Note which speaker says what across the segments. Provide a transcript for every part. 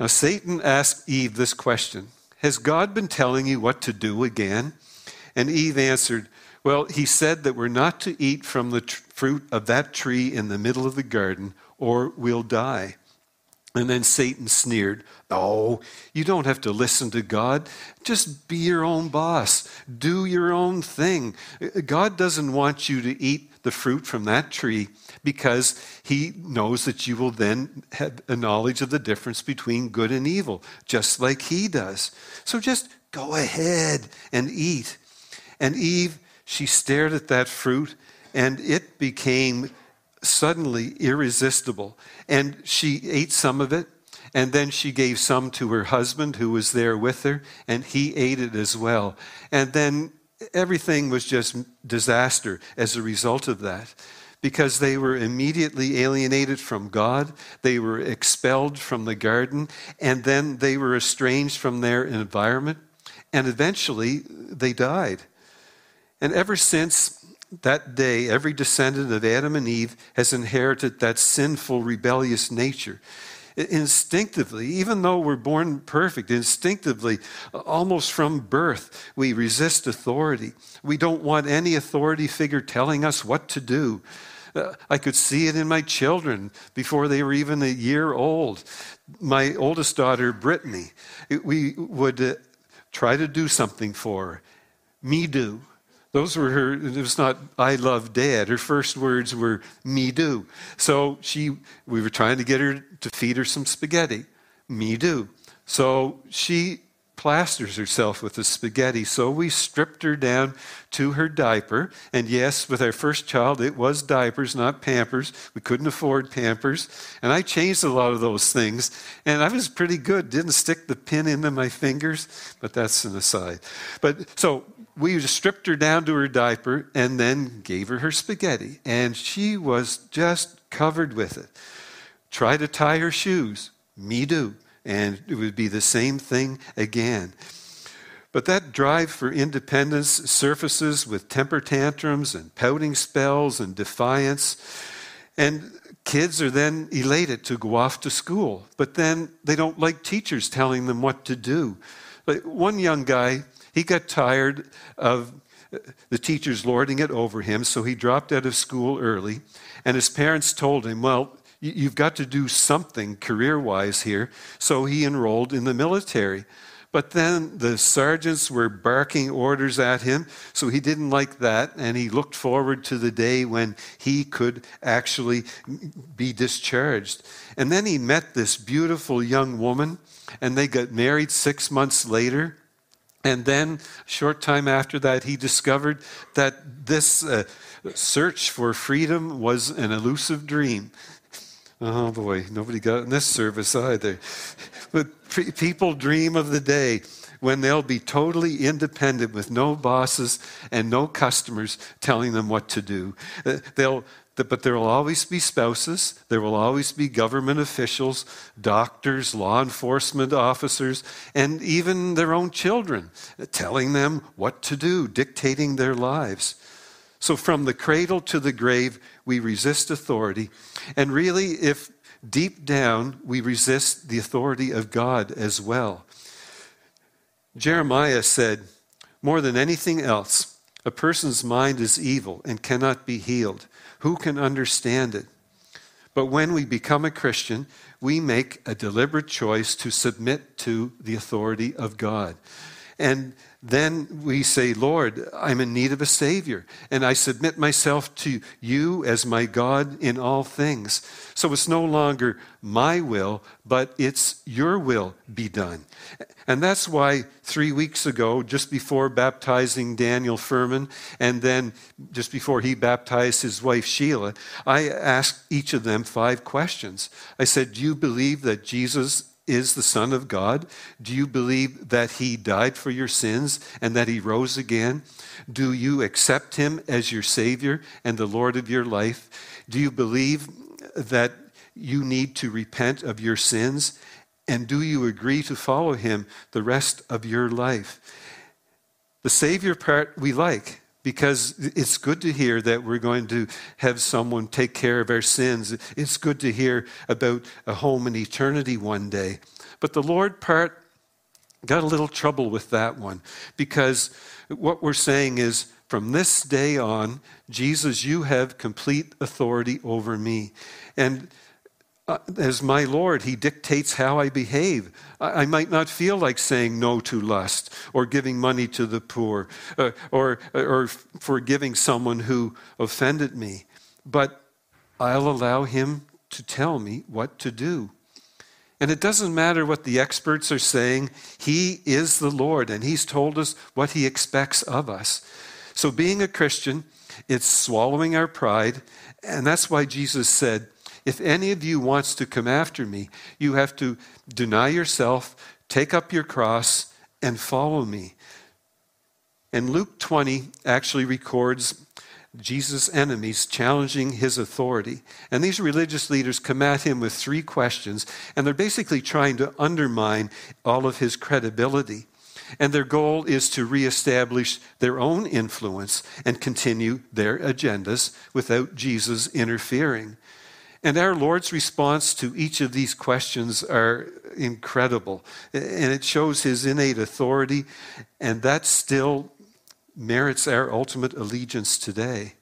Speaker 1: Now, Satan asked Eve this question Has God been telling you what to do again? And Eve answered, Well, he said that we're not to eat from the tr- fruit of that tree in the middle of the garden, or we'll die. And then Satan sneered, Oh, you don't have to listen to God. Just be your own boss. Do your own thing. Uh, God doesn't want you to eat the fruit from that tree because he knows that you will then have a knowledge of the difference between good and evil, just like he does. So just go ahead and eat. And Eve, she stared at that fruit and it became suddenly irresistible. And she ate some of it, and then she gave some to her husband who was there with her, and he ate it as well. And then everything was just disaster as a result of that. Because they were immediately alienated from God, they were expelled from the garden, and then they were estranged from their environment, and eventually they died. And ever since that day, every descendant of Adam and Eve has inherited that sinful, rebellious nature. Instinctively, even though we're born perfect, instinctively, almost from birth, we resist authority. We don't want any authority figure telling us what to do. Uh, I could see it in my children before they were even a year old. My oldest daughter, Brittany, we would uh, try to do something for her. Me do. Those were her, it was not, I love dad. Her first words were, me do. So she, we were trying to get her to feed her some spaghetti. Me do. So she plasters herself with the spaghetti. So we stripped her down to her diaper. And yes, with our first child, it was diapers, not pampers. We couldn't afford pampers. And I changed a lot of those things. And I was pretty good. Didn't stick the pin into my fingers, but that's an aside. But so we stripped her down to her diaper and then gave her her spaghetti. And she was just covered with it. Try to tie her shoes. Me do. And it would be the same thing again. But that drive for independence surfaces with temper tantrums and pouting spells and defiance. And kids are then elated to go off to school, but then they don't like teachers telling them what to do. One young guy he got tired of the teachers lording it over him, so he dropped out of school early. And his parents told him, Well, you've got to do something career wise here. So he enrolled in the military. But then the sergeants were barking orders at him, so he didn't like that, and he looked forward to the day when he could actually be discharged. And then he met this beautiful young woman, and they got married six months later. And then, short time after that, he discovered that this uh, search for freedom was an elusive dream. Oh boy, nobody got in this service either. But people dream of the day when they'll be totally independent with no bosses and no customers telling them what to do. Uh, they'll, but there will always be spouses, there will always be government officials, doctors, law enforcement officers, and even their own children telling them what to do, dictating their lives. So, from the cradle to the grave, we resist authority. And really, if deep down we resist the authority of God as well. Jeremiah said, More than anything else, a person's mind is evil and cannot be healed. Who can understand it? But when we become a Christian, we make a deliberate choice to submit to the authority of God. And then we say, Lord, I'm in need of a Savior, and I submit myself to you as my God in all things. So it's no longer my will, but it's your will be done. And that's why three weeks ago, just before baptizing Daniel Furman, and then just before he baptized his wife Sheila, I asked each of them five questions. I said, Do you believe that Jesus is the Son of God? Do you believe that He died for your sins and that He rose again? Do you accept Him as your Savior and the Lord of your life? Do you believe that you need to repent of your sins? And do you agree to follow Him the rest of your life? The Savior part we like because it's good to hear that we're going to have someone take care of our sins. It's good to hear about a home in eternity one day. But the Lord part got a little trouble with that one because what we're saying is from this day on, Jesus, you have complete authority over me. And uh, as my Lord, He dictates how I behave. I, I, might not feel like saying no to lust or giving money to the poor uh, or, or forgiving someone who offended me, but I'll allow Him to tell me what to do. And it doesn't matter what the experts are saying, He is the Lord, and He's told us what He expects of us. So, being a Christian, it's swallowing our pride, and that's why Jesus said, If any of you wants to come after me, you have to deny yourself, take up your cross, and follow me. And Luke 20 actually records Jesus' enemies challenging his authority. And these religious leaders come at him with three questions, and they're basically trying to undermine all of his credibility. And their goal is to reestablish their own influence and continue their agendas without Jesus interfering. And our Lord's response to each of these questions are incredible. And it shows his innate authority, and that still merits our ultimate allegiance today.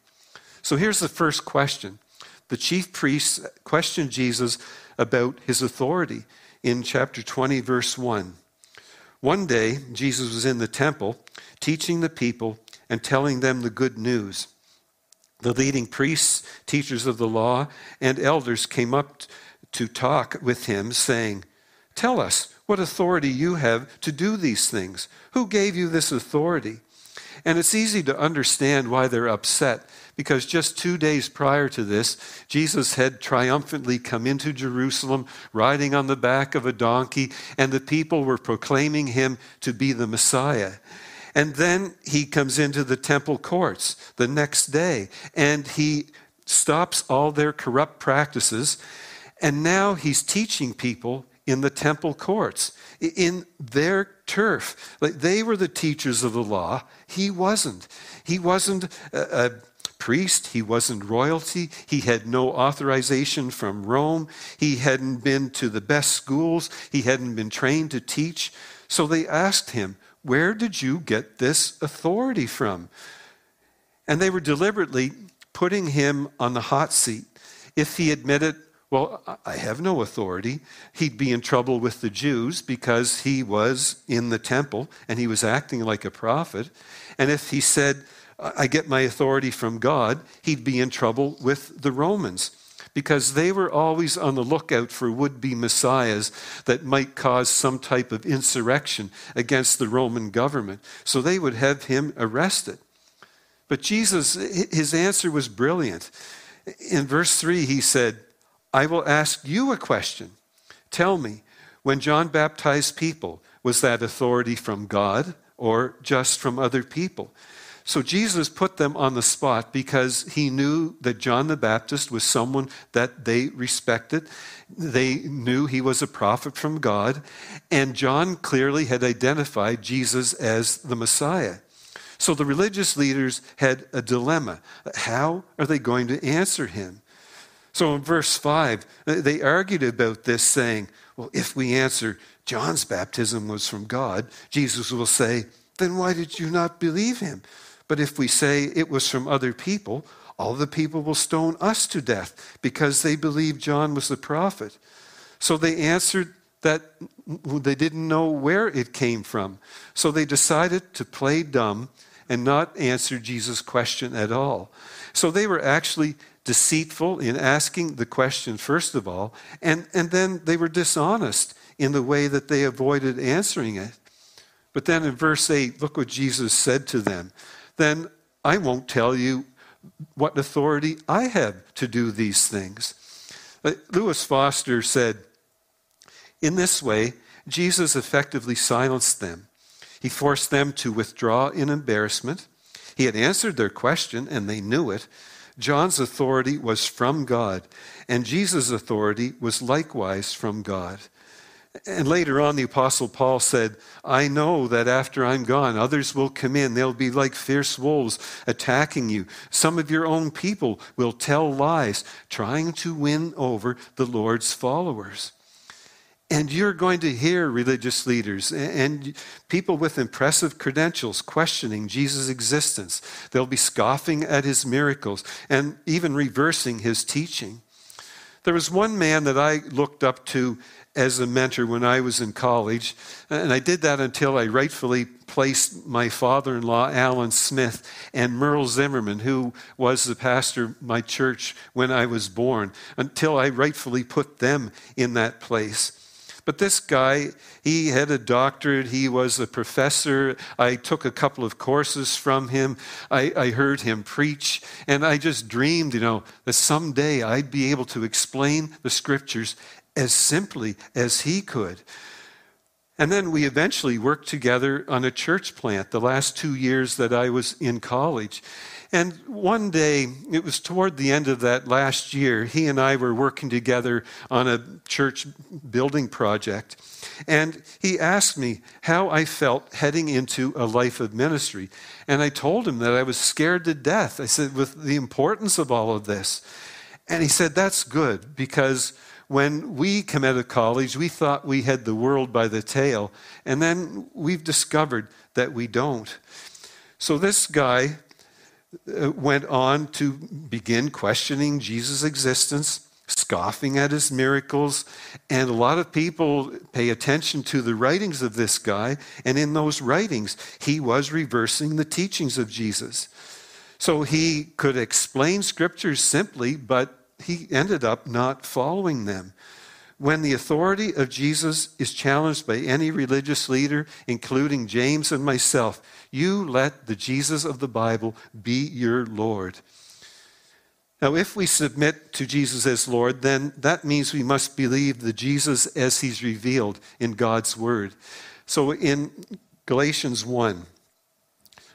Speaker 1: So here's the first question. The chief priests questioned Jesus about his authority in chapter 20, verse 1. One day, Jesus was in the temple teaching the people and telling them the good news. The leading priests, teachers of the law, and elders came up to talk with him, saying, Tell us what authority you have to do these things. Who gave you this authority? And it's easy to understand why they're upset because just two days prior to this, Jesus had triumphantly come into Jerusalem riding on the back of a donkey, and the people were proclaiming him to be the Messiah. And then he comes into the temple courts the next day, and he stops all their corrupt practices. And now he's teaching people in the temple courts, in their turf. Like they were the teachers of the law. He wasn't. He wasn't a, a priest. He wasn't royalty. He had no authorization from Rome. He hadn't been to the best schools. He hadn't been trained to teach. So they asked him, Where did you get this authority from? And they were deliberately putting him on the hot seat. If he admitted, well, I have no authority. He'd be in trouble with the Jews because he was in the temple and he was acting like a prophet. And if he said, I get my authority from God, he'd be in trouble with the Romans because they were always on the lookout for would be messiahs that might cause some type of insurrection against the Roman government. So they would have him arrested. But Jesus, his answer was brilliant. In verse 3, he said, I will ask you a question. Tell me, when John baptized people, was that authority from God or just from other people? So Jesus put them on the spot because he knew that John the Baptist was someone that they respected. They knew he was a prophet from God. And John clearly had identified Jesus as the Messiah. So the religious leaders had a dilemma. How are they going to answer him? So in verse 5, they argued about this, saying, Well, if we answer John's baptism was from God, Jesus will say, Then why did you not believe him? But if we say it was from other people, all the people will stone us to death because they believe John was the prophet. So they answered that they didn't know where it came from. So they decided to play dumb and not answer Jesus' question at all. So they were actually deceitful in asking the question, first of all, and, and then they were dishonest in the way that they avoided answering it. But then in verse 8, look what Jesus said to them. Then I won't tell you what authority I have to do these things. Uh, Lewis Foster said, In this way, Jesus effectively silenced them. He forced them to withdraw in embarrassment. He had answered their question, and they knew it, John's authority was from God, and Jesus' authority was likewise from God. And later on, the Apostle Paul said, I know that after I'm gone, others will come in. They'll be like fierce wolves attacking you. Some of your own people will tell lies, trying to win over the Lord's followers. And you're going to hear religious leaders and people with impressive credentials questioning Jesus' existence. They'll be scoffing at his miracles and even reversing his teaching. There was one man that I looked up to as a mentor when I was in college, and I did that until I rightfully placed my father in law, Alan Smith, and Merle Zimmerman, who was the pastor of my church when I was born, until I rightfully put them in that place. But this guy, he had a doctorate, he was a professor. I took a couple of courses from him. I, I, heard him preach, and I just dreamed, you know, that someday I'd be able to explain the scriptures as simply as he could. And then we eventually worked together on a church plant the last two years that I was in college. And one day, it was toward the end of that last year, he and I were working together on a church building project. And he asked me how I felt heading into a life of ministry. And I told him that I was scared to death. I said, with the importance of all of this. And he said, That's good because when we come out of college, we thought we had the world by the tail. And then we've discovered that we don't. So this guy uh, went on to begin questioning Jesus' existence, scoffing at his miracles. And a lot of people pay attention to the writings of this guy. And in those writings, he was reversing the teachings of Jesus. So he could explain scriptures simply, but he ended up not following them. When the authority of Jesus is challenged by any religious leader, including James and myself, you let the Jesus of the Bible be your Lord. Now, if we submit to Jesus as Lord, then that means we must believe the Jesus as he's revealed in God's Word. So in Galatians 1,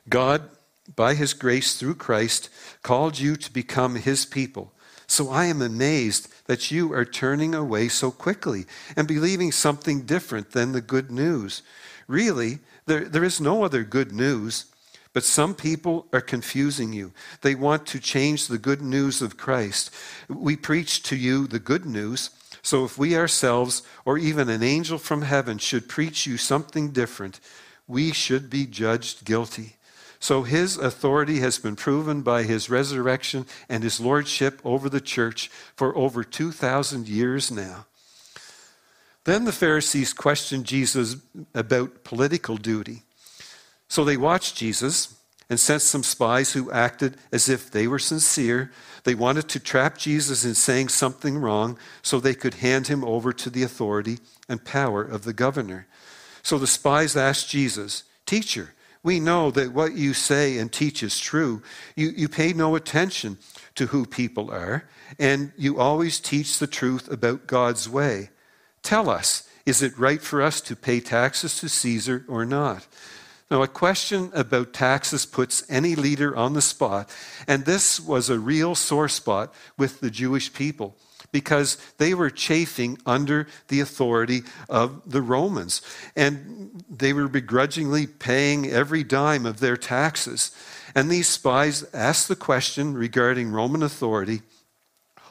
Speaker 1: God, by his grace through Christ, called you to become his people so I am amazed that you are turning away so quickly and believing something different than the good news. Really, there, there is no other good news, but some people are confusing you. They want to change the good news of Christ. We preach to you the good news. So if we ourselves or even an angel from heaven should preach you something different, we should be judged guilty. So his authority has been proven by his resurrection and his lordship over the church for over 2,000 years now. Then the Pharisees questioned Jesus about political duty. So they watched Jesus and sent some spies who acted as if they were sincere. They wanted to trap Jesus in saying something wrong so they could hand him over to the authority and power of the governor. So the spies asked Jesus, Teacher, we know that what you say and teach is true. You, you pay no attention to who people are, and you always teach the truth about God's way. Tell us, is it right for us to pay taxes to Caesar or not? Now, a question about taxes puts any leader on the spot, and this was a real sore spot with the Jewish people because they were chafing under the authority of the Romans. And they were begrudgingly paying every dime of their taxes. And these spies asked the question regarding Roman authority,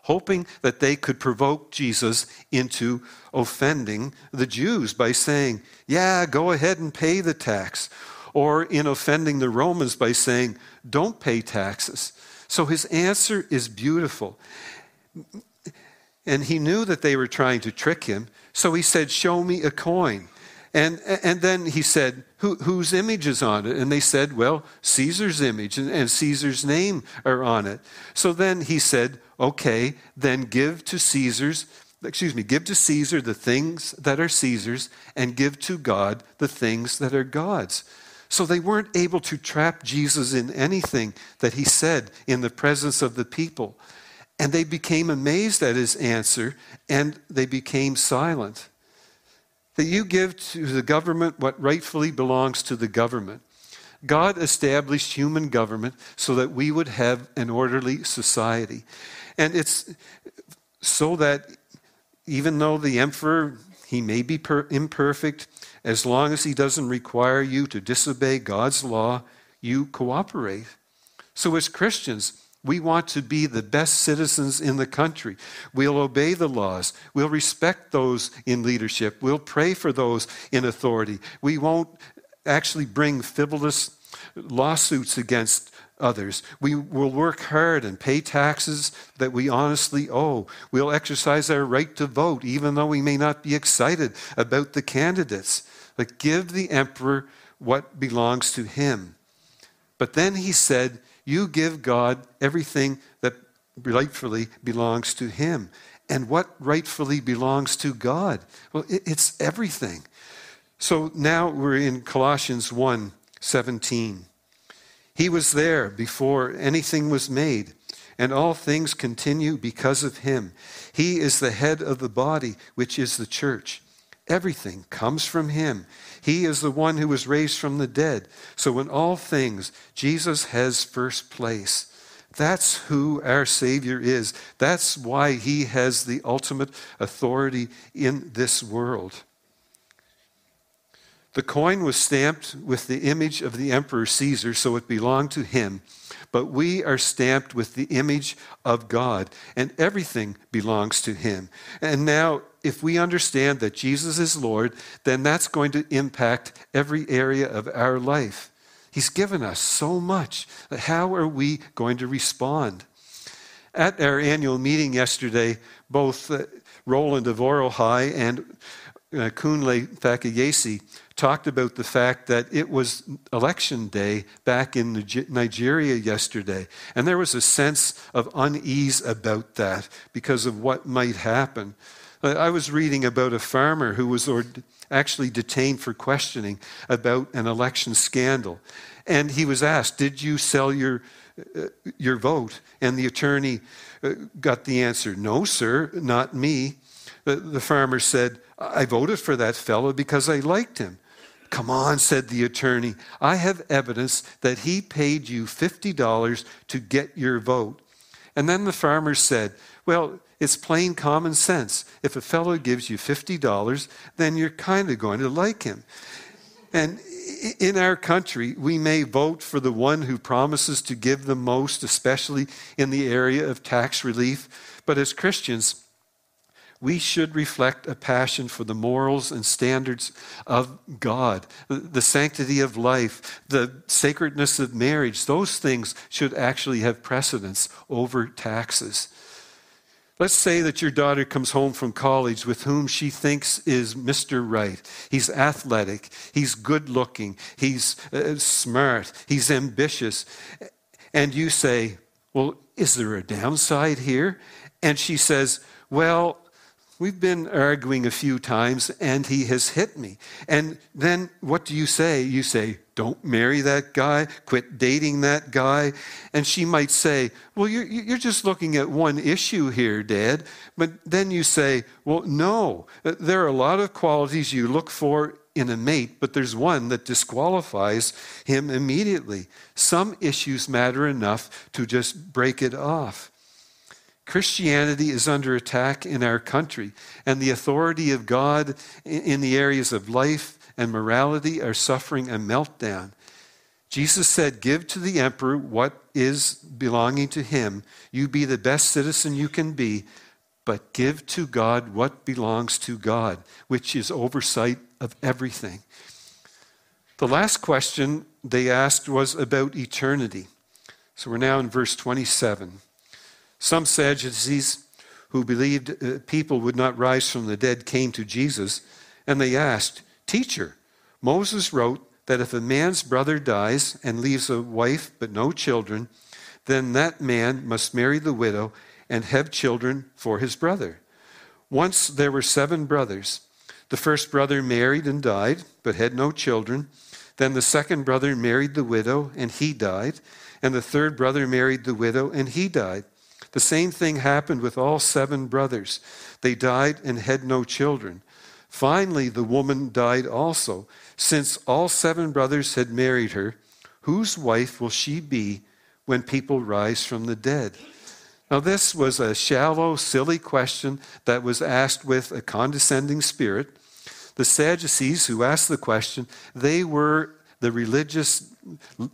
Speaker 1: hoping that they could provoke Jesus into offending the Jews by saying, Yeah, go ahead and pay the tax. Or in offending the Romans by saying, Don't pay taxes. So his answer is beautiful. And he knew that they were trying to trick him. So he said, Show me a coin. And, and then he said, Who, Whose image is on it? And they said, Well, Caesar's image and, and Caesar's name are on it. So then he said, Okay, then give to Caesar's, excuse me, give to Caesar the things that are Caesar's, and give to God the things that are God's. So they weren't able to trap Jesus in anything that he said in the presence of the people. And they became amazed at his answer and they became silent. That you give to the government what rightfully belongs to the government. God established human government so that we would have an orderly society. And it's so that even though the emperor, he may be per- imperfect, as long as he doesn't require you to disobey God's law, you cooperate. So as Christians, We want to be the best citizens in the country. We'll obey the laws. We'll respect those in leadership. We'll pray for those in authority. We won't actually bring frivolous lawsuits against others. We will work hard and pay taxes that we honestly owe. We'll exercise our right to vote, even though we may not be excited about the candidates. But give the emperor what belongs to him. But then he said, You give God everything that rightfully belongs to him. And what rightfully belongs to God? Well, it's everything. So now we're in Colossians 1 17. He was there before anything was made, and all things continue because of him. He is the head of the body, which is the church. Everything comes from him. He is the one who was raised from the dead. So in all things, Jesus has first place. That's who our Savior is. That's why he has the ultimate authority in this world. The coin was stamped with the image of the Emperor Caesar, so it belonged to him. But we are stamped with the image of God, and everything belongs to him. And now, if we understand that Jesus is Lord, then that's going to impact every area of our life. He's given us so much. How are we going to respond? At our annual meeting yesterday, both uh, Roland of Oro High and uh, Kunle Fakayesi talked about the fact that it was election day back in Nigeria yesterday. And there was a sense of unease about that because of what might happen. I was reading about a farmer who was actually detained for questioning about an election scandal. And he was asked, Did you sell your, uh, your vote? And the attorney uh, got the answer, No, sir, not me. The, the farmer said, I voted for that fellow because I liked him. Come on, said the attorney. I have evidence that he paid you $50 to get your vote. And then the farmer said, Well, it's plain common sense. If a fellow gives you $50, then you're kind of going to like him. And in our country, we may vote for the one who promises to give the most, especially in the area of tax relief. But as Christians, we should reflect a passion for the morals and standards of God, the sanctity of life, the sacredness of marriage. Those things should actually have precedence over taxes. Let's say that your daughter comes home from college with whom she thinks is Mr. Right. He's athletic, he's good looking, he's uh, smart, he's ambitious. And you say, Well, is there a downside here? And she says, Well, We've been arguing a few times and he has hit me. And then what do you say? You say, don't marry that guy, quit dating that guy. And she might say, Well, you're, you're just looking at one issue here, Dad. But then you say, Well, no, there are a lot of qualities you look for in a mate, but there's one that disqualifies him immediately. Some issues matter enough to just break it off. Christianity is under attack in our country, and the authority of God in the areas of life and morality are suffering a meltdown. Jesus said, Give to the emperor what is belonging to him. You be the best citizen you can be, but give to God what belongs to God, which is oversight of everything. The last question they asked was about eternity. So we're now in verse 27. Some Sadducees who believed uh, people would not rise from the dead came to Jesus and they asked, Teacher, Moses wrote that if a man's brother dies and leaves a wife but no children, then that man must marry the widow and have children for his brother. Once there were seven brothers. The first brother married and died, but had no children. Then the second brother married the widow, and he died. And the third brother married the widow, and he died. The same thing happened with all seven brothers. They died and had no children. Finally, the woman died also. Since all seven brothers had married her, whose wife will she be when people rise from the dead? Now, this was a shallow, silly question that was asked with a condescending spirit. The Sadducees who asked the question, they were the religious uh,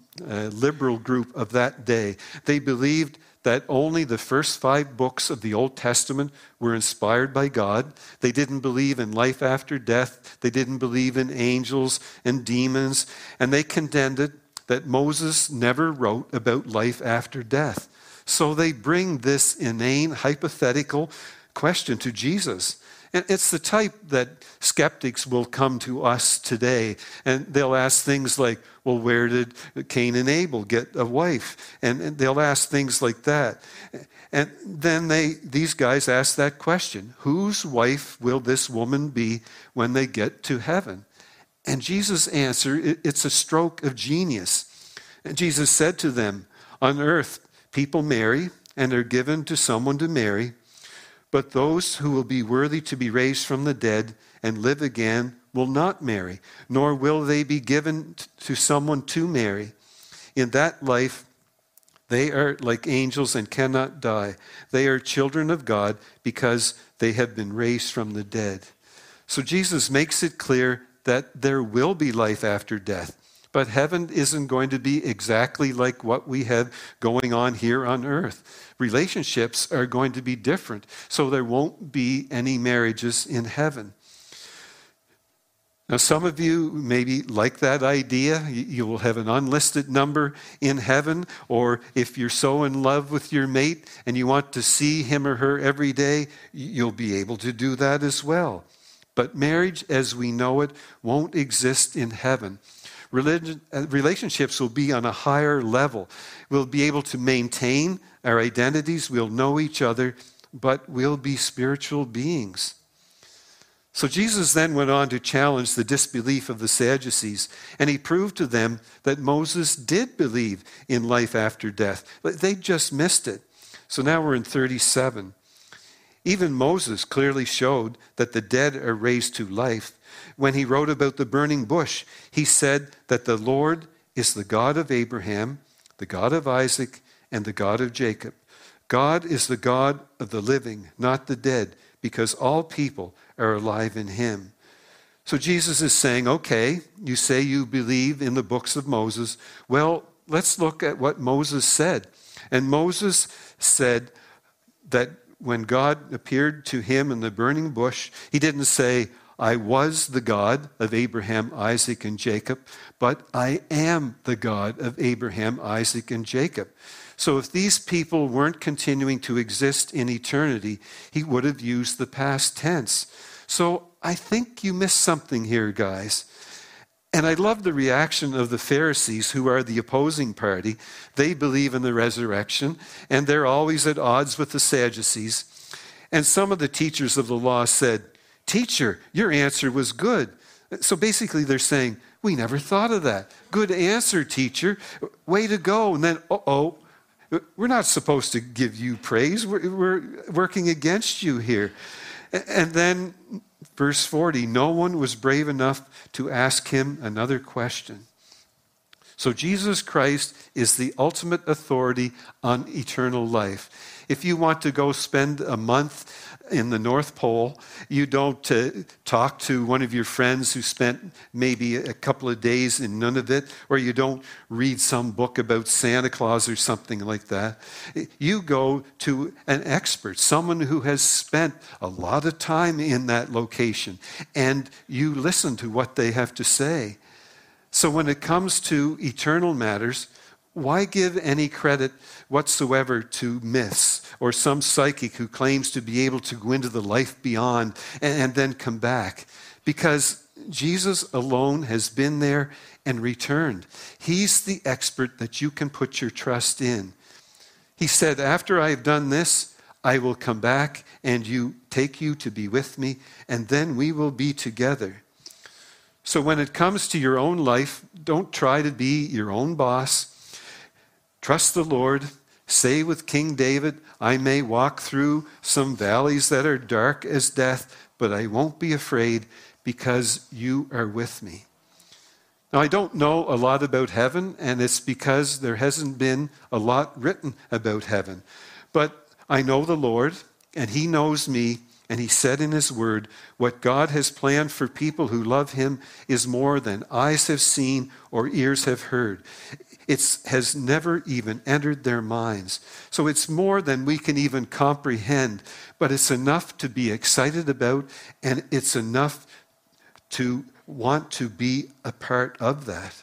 Speaker 1: liberal group of that day. They believed that only the first five books of the Old Testament were inspired by God. They didn't believe in life after death. They didn't believe in angels and demons. And they contended that Moses never wrote about life after death. So they bring this inane, hypothetical question to Jesus. And it's the type that skeptics will come to us today, and they'll ask things like, Well, where did Cain and Abel get a wife? And, and they'll ask things like that. And then they, these guys ask that question Whose wife will this woman be when they get to heaven? And Jesus' answer, it's a stroke of genius. And Jesus said to them, On earth, people marry and are given to someone to marry, but those who will be worthy to be raised from the dead and live again will not marry, nor will they be given to someone to marry. In that life, they are like angels and cannot die. They are children of God because they have been raised from the dead. So Jesus makes it clear that there will be life after death. But heaven isn't going to be exactly like what we have going on here on earth. Relationships are going to be different, so there won't be any marriages in heaven. Now, some of you maybe like that idea. You will have an unlisted number in heaven, or if you're so in love with your mate and you want to see him or her every day, you'll be able to do that as well. But marriage as we know it won't exist in heaven. Religion, uh, relationships will be on a higher level. We'll be able to maintain our identities, we'll know each other, but we'll be spiritual beings. So Jesus then went on to challenge the disbelief of the Sadducees, and he proved to them that Moses did believe in life after death. But they just missed it. So now we're in 37. Even Moses clearly showed that the dead are raised to life when he wrote about the burning bush, he said that the Lord is the God of Abraham, the God of Isaac, and the God of Jacob. God is the God of the living, not the dead, because all people are alive in him. So Jesus is saying, okay, you say you believe in the books of Moses. Well, let's look at what Moses said. And Moses said that when God appeared to him in the burning bush, he didn't say, I was the God of Abraham, Isaac, and Jacob, but I am the God of Abraham, Isaac, and Jacob. So if these people weren't continuing to exist in eternity, he would have used the past tense. So I think you missed something here, guys. And I love the reaction of the Pharisees, who are the opposing party. They believe in the resurrection, and they're always at odds with the Sadducees. And some of the teachers of the law said, Teacher, your answer was good. So basically, they're saying, We never thought of that. Good answer, teacher. Way to go. And then, uh oh, we're not supposed to give you praise. We're, we're working against you here. And then, verse 40 no one was brave enough to ask him another question. So, Jesus Christ is the ultimate authority on eternal life. If you want to go spend a month in the North Pole. You don't uh, talk to one of your friends who spent maybe a couple of days in Nunavut, or you don't read some book about Santa Claus or something like that. You go to an expert, someone who has spent a lot of time in that location, and you listen to what they have to say. So when it comes to eternal matters, why give any credit whatsoever to myths or some psychic who claims to be able to go into the life beyond and, and then come back? Because Jesus alone has been there and returned. He's the expert that you can put your trust in. He said, After I have done this, I will come back and you take you to be with me, and then we will be together. So when it comes to your own life, don't try to be your own boss. Trust the Lord. Say with King David, I may walk through some valleys that are dark as death, but I won't be afraid because you are with me. Now, I don't know a lot about heaven, and it's because there hasn't been a lot written about heaven. But I know the Lord, and He knows me, And he said in his word, What God has planned for people who love him is more than eyes have seen or ears have heard. It has never even entered their minds. So it's more than we can even comprehend, but it's enough to be excited about, and it's enough to want to be a part of that.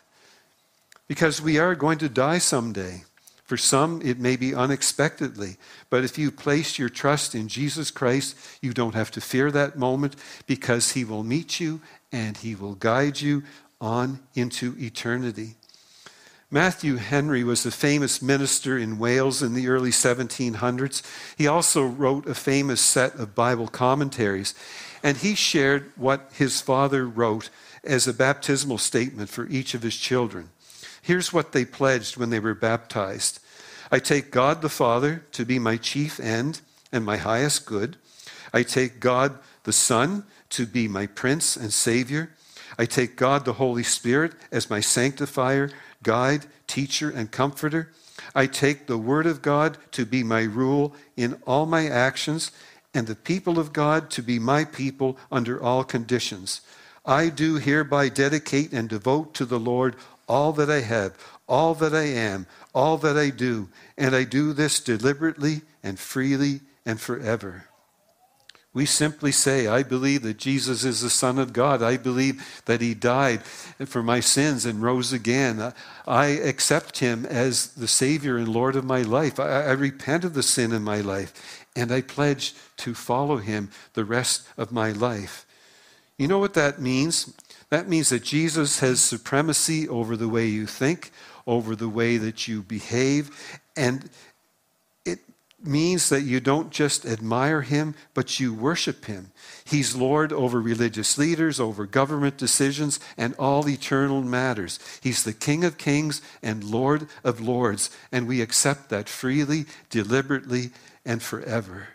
Speaker 1: Because we are going to die someday. For some, it may be unexpectedly. But if you place your trust in Jesus Christ, you don't have to fear that moment because He will meet you and He will guide you on into eternity. Matthew Henry was a famous minister in Wales in the early 1700s. He also wrote a famous set of Bible commentaries, and he shared what his father wrote as a baptismal statement for each of his children. Here's what they pledged when they were baptized I take God the Father to be my chief end and my highest good. I take God the Son to be my Prince and Savior. I take God the Holy Spirit as my sanctifier, guide, teacher, and comforter. I take the Word of God to be my rule in all my actions, and the people of God to be my people under all conditions. I do hereby dedicate and devote to the Lord all that I have, all that I am, all that I do, and I do this deliberately and freely and forever. We simply say, I believe that Jesus is the Son of God. I believe that He died for my sins and rose again. I accept Him as the Savior and Lord of my life. I, I repent of the sin in my life, and I pledge to follow Him the rest of my life. You know what that means? That means that Jesus has supremacy over the way you think, over the way that you behave, and means that you don't just admire him, but you worship him. He's Lord over religious leaders, over government decisions, and all eternal matters. He's the King of kings and Lord of lords, and we accept that freely, deliberately, and forever.